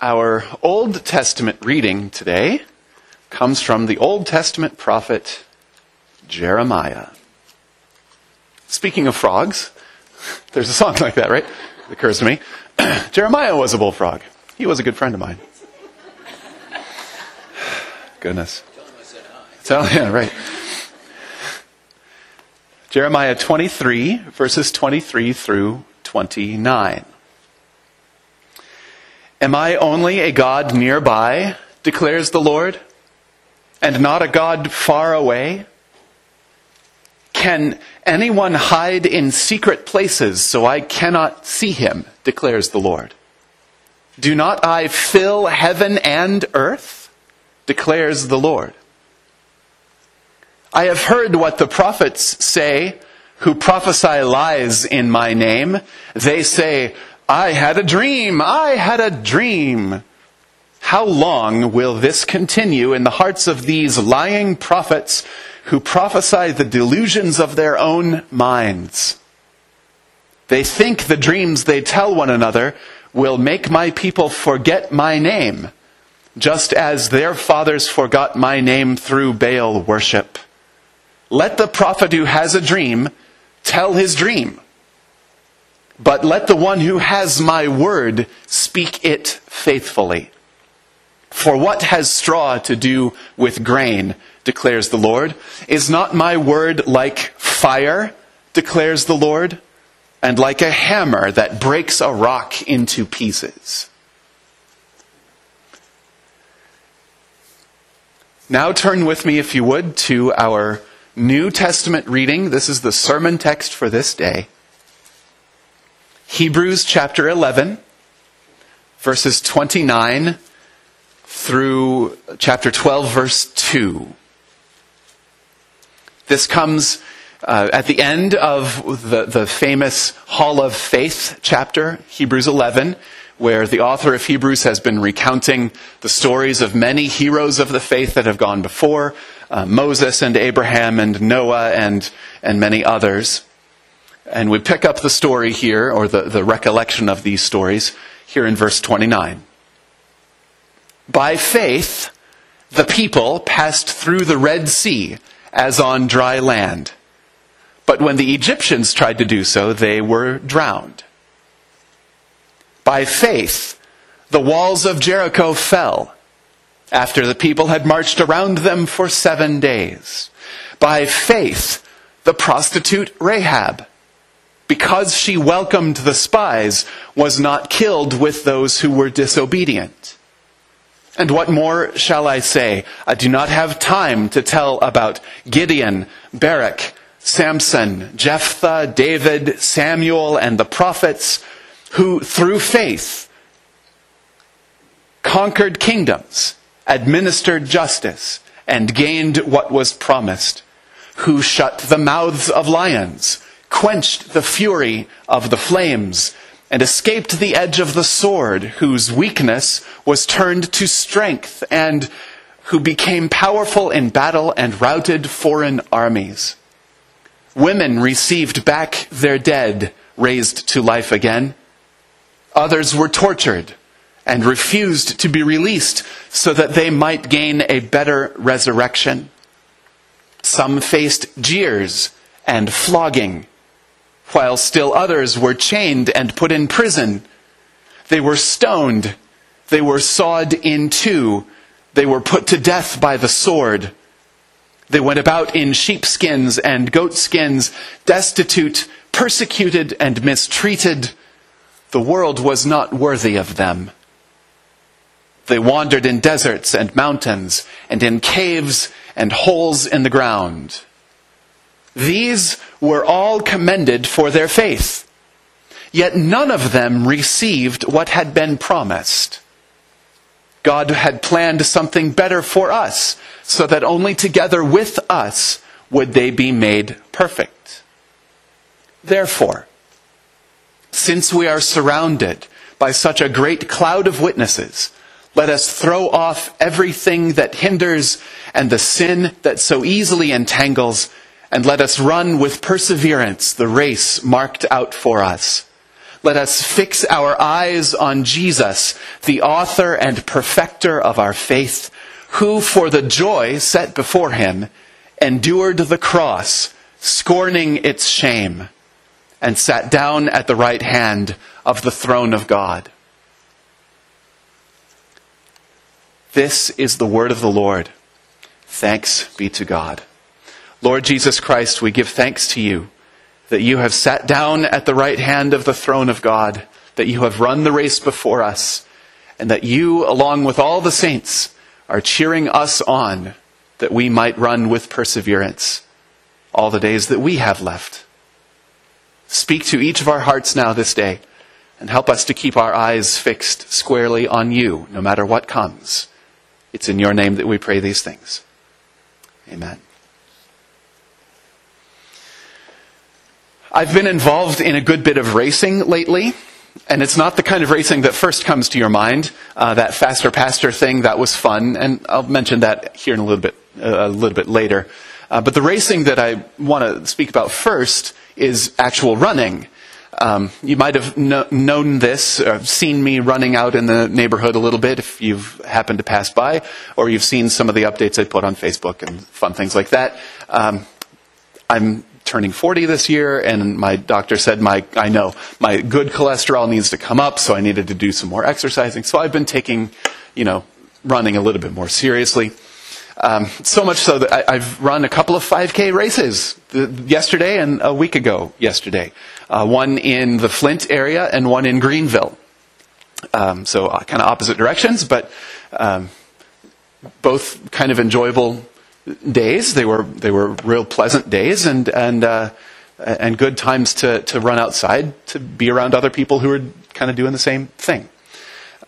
Our Old Testament reading today comes from the Old Testament prophet Jeremiah. Speaking of frogs, there's a song like that, right? It occurs to me. Jeremiah was a bullfrog. He was a good friend of mine. Goodness. Tell him I said hi. yeah, right. Jeremiah 23, verses 23 through 29. Am I only a God nearby, declares the Lord, and not a God far away? Can anyone hide in secret places so I cannot see him, declares the Lord? Do not I fill heaven and earth, declares the Lord? I have heard what the prophets say who prophesy lies in my name. They say, I had a dream. I had a dream. How long will this continue in the hearts of these lying prophets who prophesy the delusions of their own minds? They think the dreams they tell one another will make my people forget my name, just as their fathers forgot my name through Baal worship. Let the prophet who has a dream tell his dream. But let the one who has my word speak it faithfully. For what has straw to do with grain, declares the Lord? Is not my word like fire, declares the Lord, and like a hammer that breaks a rock into pieces? Now turn with me, if you would, to our New Testament reading. This is the sermon text for this day. Hebrews chapter 11, verses 29 through chapter 12, verse 2. This comes uh, at the end of the, the famous Hall of Faith chapter, Hebrews 11, where the author of Hebrews has been recounting the stories of many heroes of the faith that have gone before uh, Moses and Abraham and Noah and, and many others. And we pick up the story here, or the, the recollection of these stories, here in verse 29. By faith, the people passed through the Red Sea as on dry land. But when the Egyptians tried to do so, they were drowned. By faith, the walls of Jericho fell after the people had marched around them for seven days. By faith, the prostitute Rahab because she welcomed the spies, was not killed with those who were disobedient. And what more shall I say? I do not have time to tell about Gideon, Barak, Samson, Jephthah, David, Samuel, and the prophets who, through faith, conquered kingdoms, administered justice, and gained what was promised, who shut the mouths of lions, quenched the fury of the flames, and escaped the edge of the sword, whose weakness was turned to strength, and who became powerful in battle and routed foreign armies. Women received back their dead, raised to life again. Others were tortured and refused to be released so that they might gain a better resurrection. Some faced jeers and flogging while still others were chained and put in prison. They were stoned. They were sawed in two. They were put to death by the sword. They went about in sheepskins and goatskins, destitute, persecuted, and mistreated. The world was not worthy of them. They wandered in deserts and mountains, and in caves and holes in the ground. These were all commended for their faith. Yet none of them received what had been promised. God had planned something better for us, so that only together with us would they be made perfect. Therefore, since we are surrounded by such a great cloud of witnesses, let us throw off everything that hinders and the sin that so easily entangles and let us run with perseverance the race marked out for us. Let us fix our eyes on Jesus, the author and perfecter of our faith, who for the joy set before him endured the cross, scorning its shame, and sat down at the right hand of the throne of God. This is the word of the Lord. Thanks be to God. Lord Jesus Christ, we give thanks to you that you have sat down at the right hand of the throne of God, that you have run the race before us, and that you, along with all the saints, are cheering us on that we might run with perseverance all the days that we have left. Speak to each of our hearts now this day and help us to keep our eyes fixed squarely on you, no matter what comes. It's in your name that we pray these things. Amen. I've been involved in a good bit of racing lately, and it's not the kind of racing that first comes to your mind. Uh, that faster pastor thing that was fun, and I'll mention that here in a little bit, uh, a little bit later. Uh, but the racing that I want to speak about first is actual running. Um, you might have kn- known this, or seen me running out in the neighborhood a little bit if you've happened to pass by, or you've seen some of the updates I put on Facebook and fun things like that. Um, I'm turning 40 this year, and my doctor said my I know my good cholesterol needs to come up, so I needed to do some more exercising. So I've been taking, you know, running a little bit more seriously. Um, so much so that I, have run a couple of 5K races yesterday and a week ago yesterday. Uh, one in the Flint area and one in Greenville. Um, so uh, kind of opposite directions, but um, both kind of enjoyable days. They were they were real pleasant days and and uh, and good times to to run outside to be around other people who are kind of doing the same thing.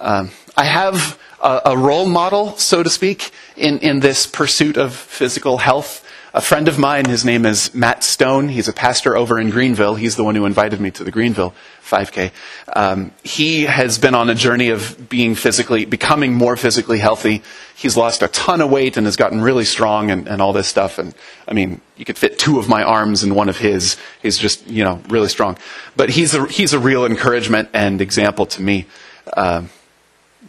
Um, I have a, a, role model, so to speak, in in this pursuit of physical health a friend of mine, his name is Matt Stone. He's a pastor over in Greenville. He's the one who invited me to the Greenville 5K. Um, he has been on a journey of being physically, becoming more physically healthy. He's lost a ton of weight and has gotten really strong and, and all this stuff. And I mean, you could fit two of my arms in one of his. He's just, you know, really strong. But he's a, he's a real encouragement and example to me. Um,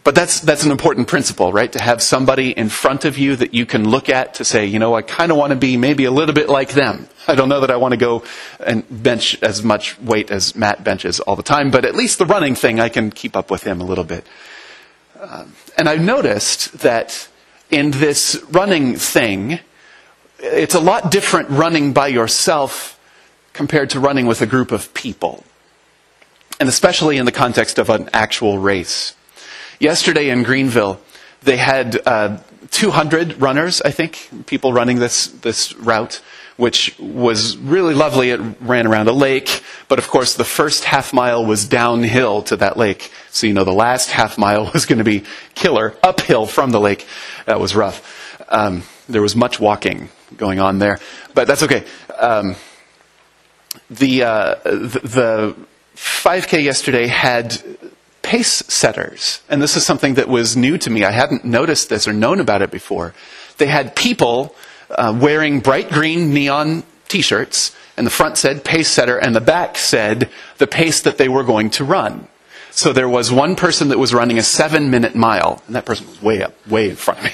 but that's, that's an important principle, right? To have somebody in front of you that you can look at to say, you know, I kind of want to be maybe a little bit like them. I don't know that I want to go and bench as much weight as Matt benches all the time, but at least the running thing, I can keep up with him a little bit. Um, and I've noticed that in this running thing, it's a lot different running by yourself compared to running with a group of people. And especially in the context of an actual race. Yesterday in Greenville, they had uh, 200 runners, I think, people running this, this route, which was really lovely. It ran around a lake, but of course the first half mile was downhill to that lake. So, you know, the last half mile was going to be killer, uphill from the lake. That was rough. Um, there was much walking going on there, but that's okay. Um, the, uh, the, the 5K yesterday had pace setters. And this is something that was new to me. I hadn't noticed this or known about it before. They had people uh, wearing bright green neon t shirts, and the front said pace setter, and the back said the pace that they were going to run. So there was one person that was running a seven minute mile, and that person was way up, way in front of me.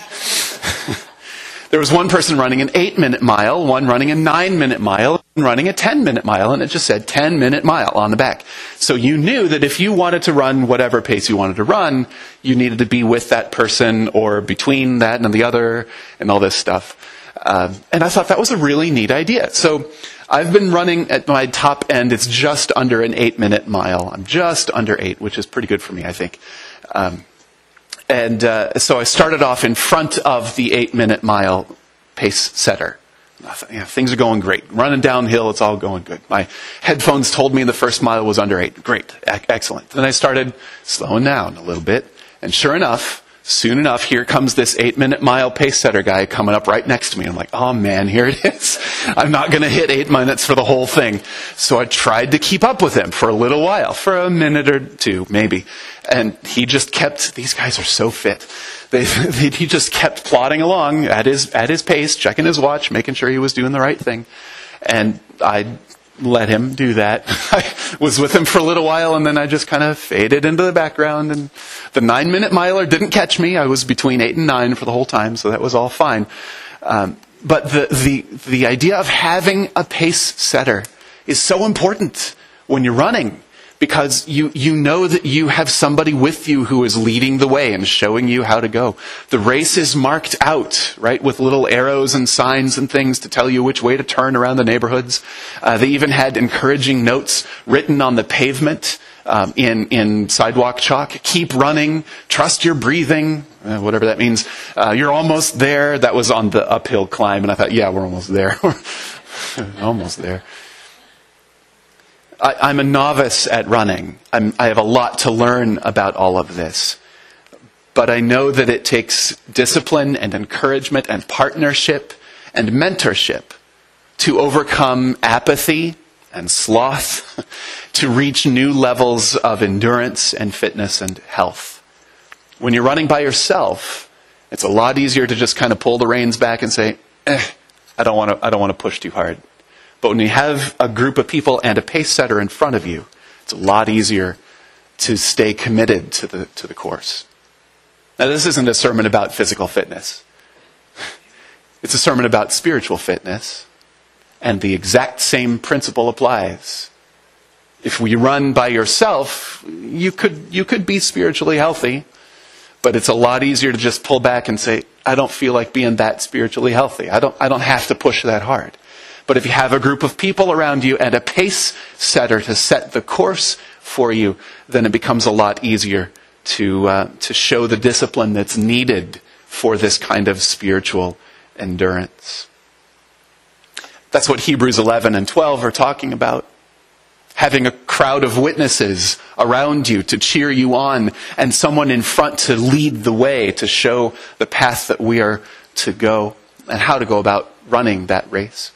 There was one person running an eight minute mile, one running a nine minute mile, and running a 10 minute mile, and it just said 10 minute mile on the back. So you knew that if you wanted to run whatever pace you wanted to run, you needed to be with that person or between that and the other and all this stuff. Uh, and I thought that was a really neat idea. So I've been running at my top end. It's just under an eight minute mile. I'm just under eight, which is pretty good for me, I think. Um, and uh, so I started off in front of the eight minute mile pace setter. Thought, yeah, things are going great. Running downhill, it's all going good. My headphones told me the first mile was under eight. Great, excellent. Then I started slowing down a little bit, and sure enough, soon enough, here comes this eight minute mile pace setter guy coming up right next to me. I'm like, oh man, here it is. I'm not going to hit eight minutes for the whole thing. So I tried to keep up with him for a little while, for a minute or two, maybe. And he just kept, these guys are so fit. They, he just kept plodding along at his, at his pace, checking his watch, making sure he was doing the right thing. And I let him do that. I was with him for a little while and then I just kind of faded into the background and the nine minute miler didn't catch me. I was between eight and nine for the whole time, so that was all fine. Um, but the, the, the idea of having a pace setter is so important when you're running because you, you know that you have somebody with you who is leading the way and showing you how to go. The race is marked out, right, with little arrows and signs and things to tell you which way to turn around the neighborhoods. Uh, they even had encouraging notes written on the pavement um, in, in sidewalk chalk. Keep running, trust your breathing, uh, whatever that means. Uh, you're almost there. That was on the uphill climb, and I thought, yeah, we're almost there. almost there. I, am a novice at running. I'm, I have a lot to learn about all of this. But I know that it takes discipline and encouragement and partnership and mentorship to overcome apathy and sloth, to reach new levels of endurance and fitness and health. When you're running by yourself, it's a lot easier to just kind of pull the reins back and say, eh, I don't want to, I don't want to push too hard. But when you have a group of people and a pace setter in front of you, it's a lot easier to stay committed to the, to the course. Now, this isn't a sermon about physical fitness. It's a sermon about spiritual fitness, and the exact same principle applies. If we run by yourself, you could, you could be spiritually healthy, but it's a lot easier to just pull back and say, I don't feel like being that spiritually healthy. I don't, I don't have to push that hard. But if you have a group of people around you and a pace setter to set the course for you, then it becomes a lot easier to, uh, to show the discipline that's needed for this kind of spiritual endurance. That's what Hebrews 11 and 12 are talking about. Having a crowd of witnesses around you to cheer you on and someone in front to lead the way, to show the path that we are to go and how to go about running that race.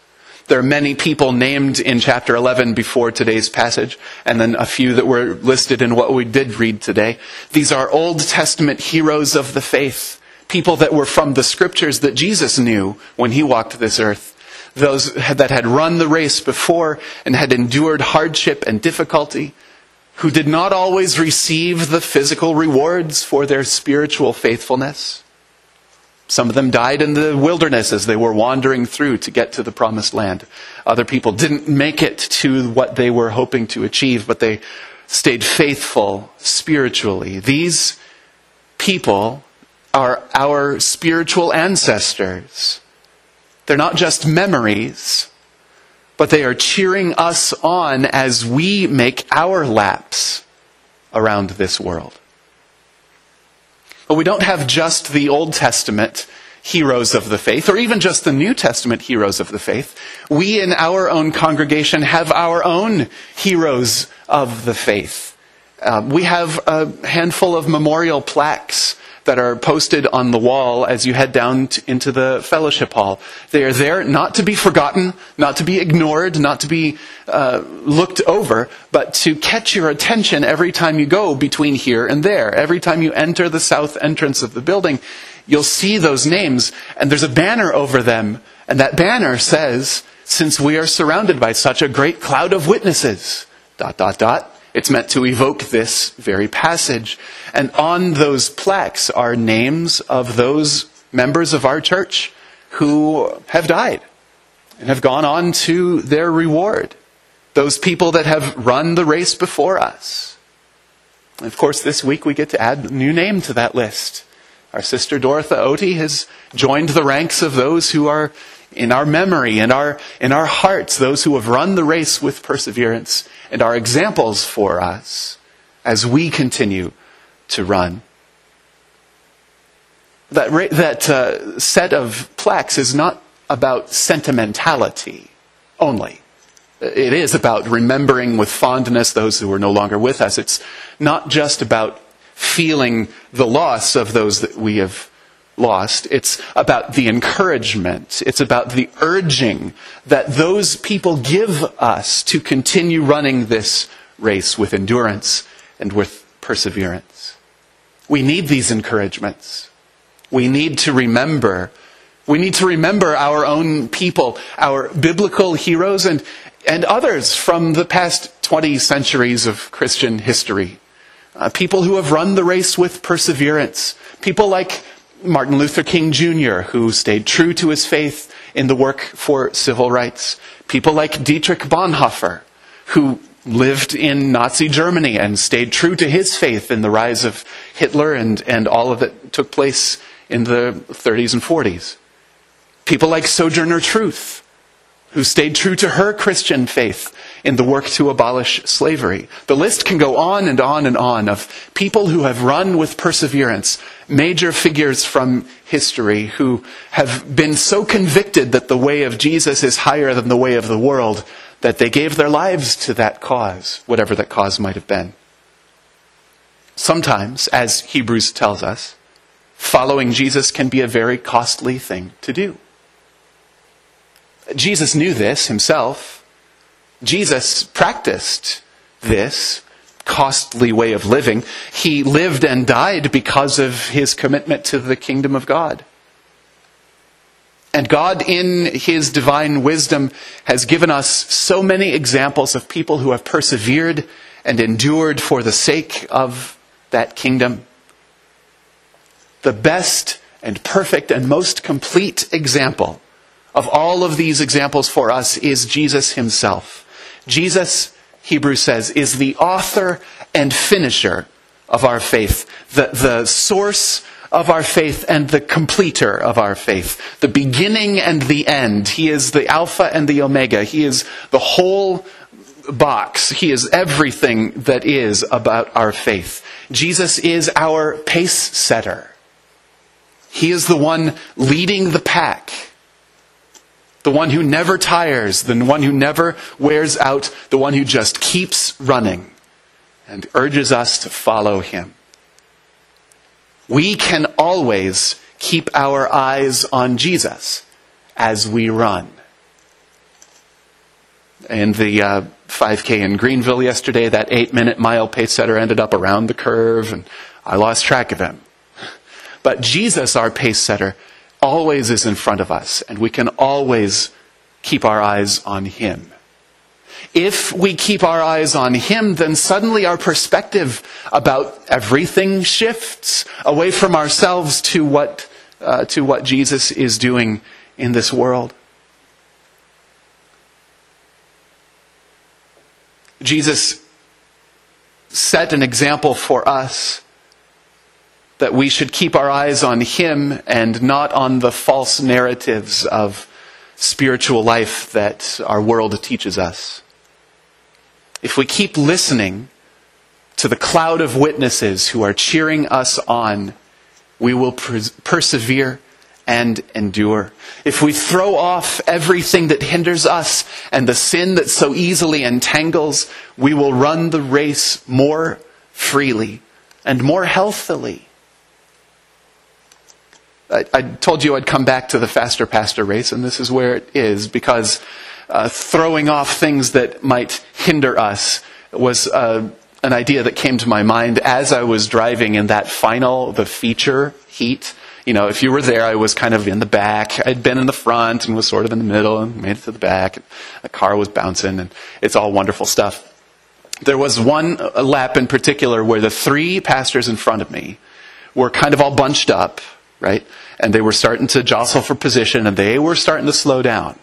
There are many people named in chapter 11 before today's passage, and then a few that were listed in what we did read today. These are Old Testament heroes of the faith, people that were from the scriptures that Jesus knew when he walked this earth. Those that had run the race before and had endured hardship and difficulty, who did not always receive the physical rewards for their spiritual faithfulness some of them died in the wilderness as they were wandering through to get to the promised land. Other people didn't make it to what they were hoping to achieve, but they stayed faithful spiritually. These people are our spiritual ancestors. They're not just memories, but they are cheering us on as we make our laps around this world. But we don't have just the Old Testament heroes of the faith, or even just the New Testament heroes of the faith. We in our own congregation have our own heroes of the faith. Uh, we have a handful of memorial plaques that are posted on the wall as you head down to, into the fellowship hall. They are there not to be forgotten, not to be ignored, not to be uh, looked over, but to catch your attention every time you go between here and there. Every time you enter the south entrance of the building, you'll see those names, and there's a banner over them, and that banner says, since we are surrounded by such a great cloud of witnesses, dot, dot, dot, it's meant to evoke this very passage. And on those plaques are names of those members of our church who have died and have gone on to their reward. Those people that have run the race before us. And of course, this week we get to add a new name to that list. Our sister Dorothy Oti has joined the ranks of those who are in our memory, in our, in our hearts, those who have run the race with perseverance and are examples for us as we continue to run. That, that uh, set of plaques is not about sentimentality only. It is about remembering with fondness those who are no longer with us. It's not just about feeling the loss of those that we have lost. It's about the encouragement. It's about the urging that those people give us to continue running this race with endurance and with perseverance. We need these encouragements. We need to remember. We need to remember our own people, our biblical heroes, and and others from the past 20 centuries of Christian history. Uh, people who have run the race with perseverance. People like Martin Luther King Jr., who stayed true to his faith in the work for civil rights. People like Dietrich Bonhoeffer, who lived in Nazi Germany and stayed true to his faith in the rise of Hitler and, and all of that took place in the 30s and 40s. People like Sojourner Truth, who stayed true to her Christian faith in the work to abolish slavery. The list can go on and on and on of people who have run with perseverance, major figures from history who have been so convicted that the way of Jesus is higher than the way of the world that they gave their lives to that cause, whatever that cause might have been. Sometimes, as Hebrews tells us, following Jesus can be a very costly thing to do. Jesus knew this himself. Jesus practiced this costly way of living. He lived and died because of his commitment to the kingdom of God. And God, in His divine wisdom, has given us so many examples of people who have persevered and endured for the sake of that kingdom. The best and perfect and most complete example of all of these examples for us is Jesus Himself. Jesus, Hebrews says, is the author and finisher of our faith, the, the source of our faith and the completer of our faith, the beginning and the end. He is the Alpha and the Omega. He is the whole box. He is everything that is about our faith. Jesus is our pace setter. He is the one leading the pack. The one who never tires, the one who never wears out, the one who just keeps running and urges us to follow him we can always keep our eyes on Jesus as we run. In the uh, 5K in Greenville yesterday, that eight minute mile pace setter ended up around the curve, and I lost track of him. But Jesus, our pace setter, always is in front of us, and we can always keep our eyes on him. If we keep our eyes on Him, then suddenly our perspective about everything shifts away from ourselves to what, uh, to what Jesus is doing in this world. Jesus set an example for us that we should keep our eyes on Him and not on the false narratives of spiritual life that our world teaches us if we keep listening to the cloud of witnesses who are cheering us on, we will pers- persevere and endure. If we throw off everything that hinders us and the sin that so easily entangles, we will run the race more freely and more healthily. I, I told you I'd come back to the faster pastor race, and this is where it is because uh, throwing off things that might hinder us was uh, an idea that came to my mind as I was driving in that final, the feature heat. You know, if you were there, I was kind of in the back. I'd been in the front and was sort of in the middle and made it to the back. The car was bouncing and it's all wonderful stuff. There was one lap in particular where the three pastors in front of me were kind of all bunched up, right? And they were starting to jostle for position and they were starting to slow down.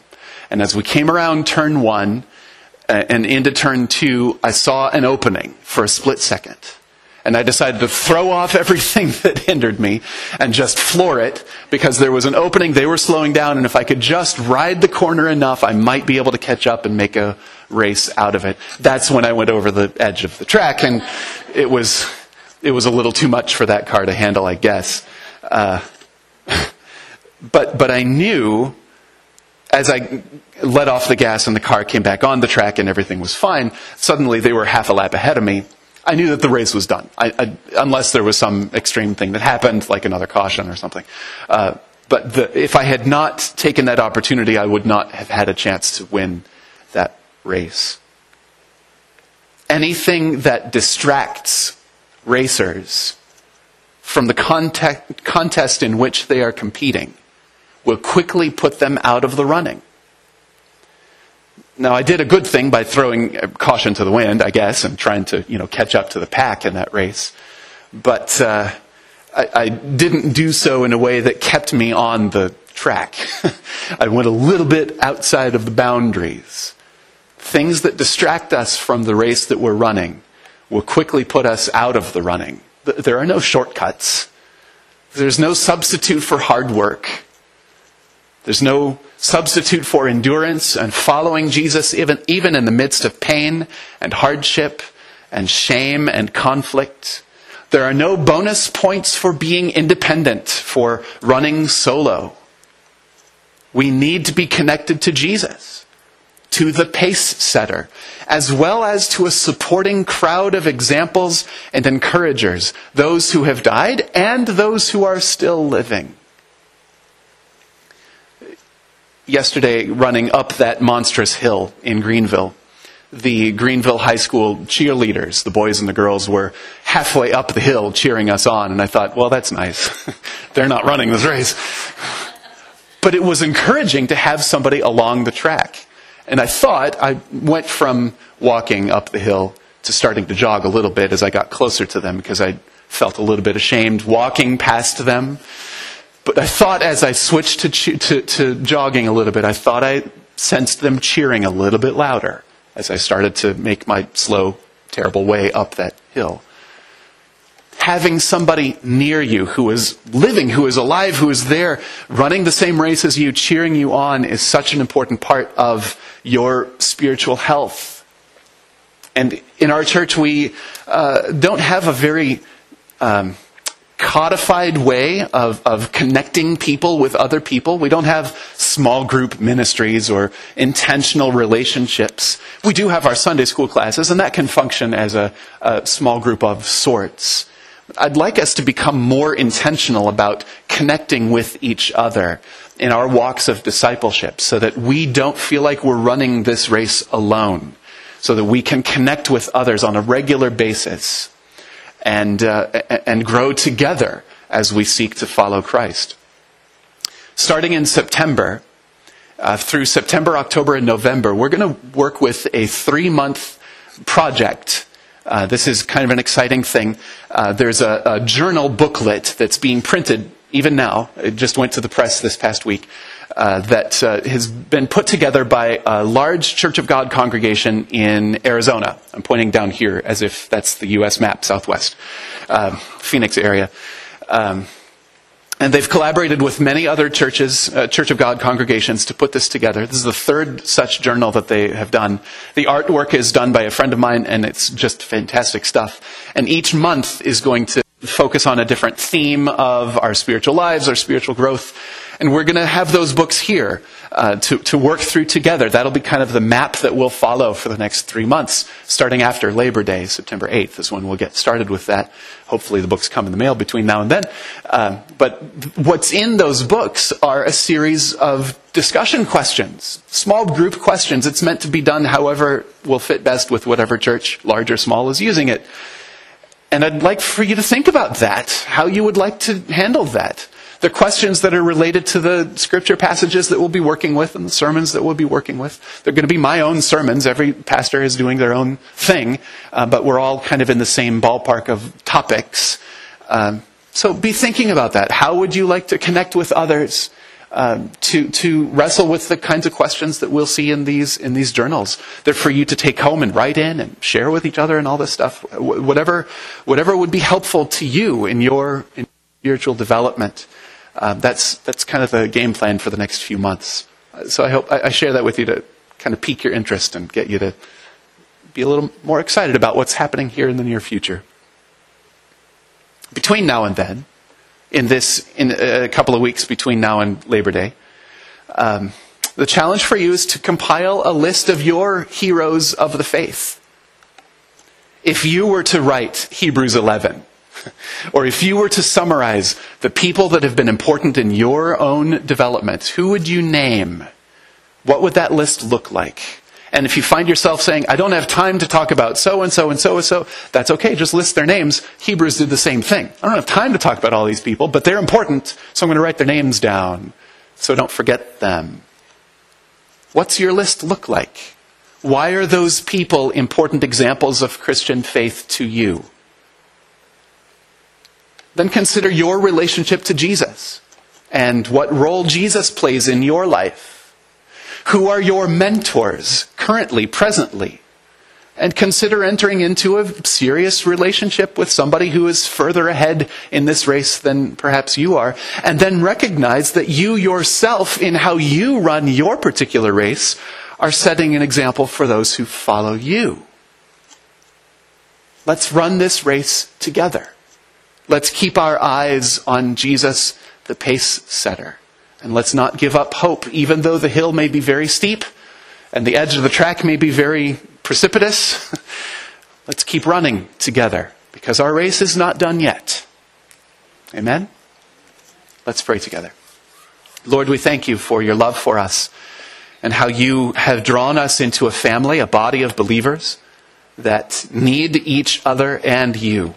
And as we came around turn one uh, and into turn two, I saw an opening for a split second. And I decided to throw off everything that hindered me and just floor it because there was an opening, they were slowing down, and if I could just ride the corner enough, I might be able to catch up and make a race out of it. That's when I went over the edge of the track, and it was, it was a little too much for that car to handle, I guess. Uh, but, but I knew as I let off the gas and the car came back on the track and everything was fine, suddenly they were half a lap ahead of me. I knew that the race was done, I, I, unless there was some extreme thing that happened, like another caution or something. Uh, but the, if I had not taken that opportunity, I would not have had a chance to win that race. Anything that distracts racers from the contest in which they are competing will quickly put them out of the running. Now, I did a good thing by throwing caution to the wind, I guess, and trying to, you know, catch up to the pack in that race. But uh, I, I didn't do so in a way that kept me on the track. I went a little bit outside of the boundaries. Things that distract us from the race that we're running will quickly put us out of the running. There are no shortcuts. There's no substitute for hard work. There's no substitute for endurance and following Jesus, even, even in the midst of pain and hardship and shame and conflict. There are no bonus points for being independent, for running solo. We need to be connected to Jesus, to the pace setter, as well as to a supporting crowd of examples and encouragers, those who have died and those who are still living yesterday running up that monstrous hill in Greenville. The Greenville High School cheerleaders, the boys and the girls, were halfway up the hill cheering us on, and I thought, well, that's nice. They're not running this race. But it was encouraging to have somebody along the track. And I thought I went from walking up the hill to starting to jog a little bit as I got closer to them because I felt a little bit ashamed walking past them. But I thought as I switched to, to, to, jogging a little bit, I thought I sensed them cheering a little bit louder as I started to make my slow, terrible way up that hill. Having somebody near you who is living, who is alive, who is there, running the same race as you, cheering you on, is such an important part of your spiritual health. And in our church, we uh, don't have a very um, codified way of, of connecting people with other people. We don't have small group ministries or intentional relationships. We do have our Sunday school classes, and that can function as a, a small group of sorts. I'd like us to become more intentional about connecting with each other in our walks of discipleship so that we don't feel like we're running this race alone, so that we can connect with others on a regular basis and, uh, and grow together as we seek to follow Christ. Starting in September, uh, through September, October, and November, we're going to work with a three month project. Uh, this is kind of an exciting thing. Uh, there's a, a, journal booklet that's being printed even now. It just went to the press this past week. Uh, that uh, has been put together by a large Church of God congregation in Arizona. I'm pointing down here as if that's the U.S. map, southwest, uh, Phoenix area. Um, and they've collaborated with many other churches, uh, Church of God congregations, to put this together. This is the third such journal that they have done. The artwork is done by a friend of mine, and it's just fantastic stuff. And each month is going to focus on a different theme of our spiritual lives, our spiritual growth. And we're going to have those books here uh, to, to work through together. That'll be kind of the map that we'll follow for the next three months, starting after Labor Day, September 8th is when we'll get started with that. Hopefully the books come in the mail between now and then. Uh, but what's in those books are a series of discussion questions, small group questions. It's meant to be done however will fit best with whatever church, large or small, is using it. And I'd like for you to think about that, how you would like to handle that. The questions that are related to the scripture passages that we'll be working with and the sermons that we'll be working with. They're going to be my own sermons. Every pastor is doing their own thing, uh, but we're all kind of in the same ballpark of topics. Um, so be thinking about that. How would you like to connect with others? Um, to to wrestle with the kinds of questions that we'll see in these in these journals. They're for you to take home and write in and share with each other and all this stuff. Whatever whatever would be helpful to you in your in spiritual development. Uh, that's that's kind of the game plan for the next few months. So I hope I, I share that with you to kind of pique your interest and get you to be a little more excited about what's happening here in the near future. Between now and then, in this in a couple of weeks between now and Labor Day, um, the challenge for you is to compile a list of your heroes of the faith. If you were to write Hebrews 11, or if you were to summarize the people that have been important in your own development, who would you name? What would that list look like? And if you find yourself saying, I don't have time to talk about so and so and so and so, that's okay. Just list their names. Hebrews did the same thing. I don't have time to talk about all these people, but they're important, so I'm going to write their names down so don't forget them. What's your list look like? Why are those people important examples of Christian faith to you? Then consider your relationship to Jesus and what role Jesus plays in your life. Who are your mentors currently, presently? And consider entering into a serious relationship with somebody who is further ahead in this race than perhaps you are. And then recognize that you yourself, in how you run your particular race, are setting an example for those who follow you. Let's run this race together. Let's keep our eyes on Jesus, the pace setter. And let's not give up hope, even though the hill may be very steep and the edge of the track may be very precipitous. let's keep running together because our race is not done yet. Amen? Let's pray together. Lord, we thank you for your love for us and how you have drawn us into a family, a body of believers that need each other and you.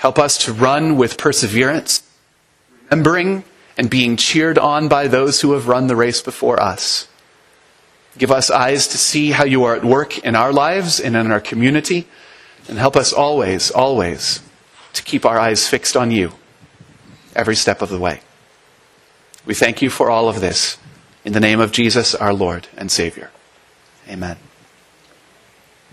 Help us to run with perseverance, remembering and being cheered on by those who have run the race before us. Give us eyes to see how you are at work in our lives and in our community, and help us always, always to keep our eyes fixed on you every step of the way. We thank you for all of this. In the name of Jesus, our Lord and Savior. Amen.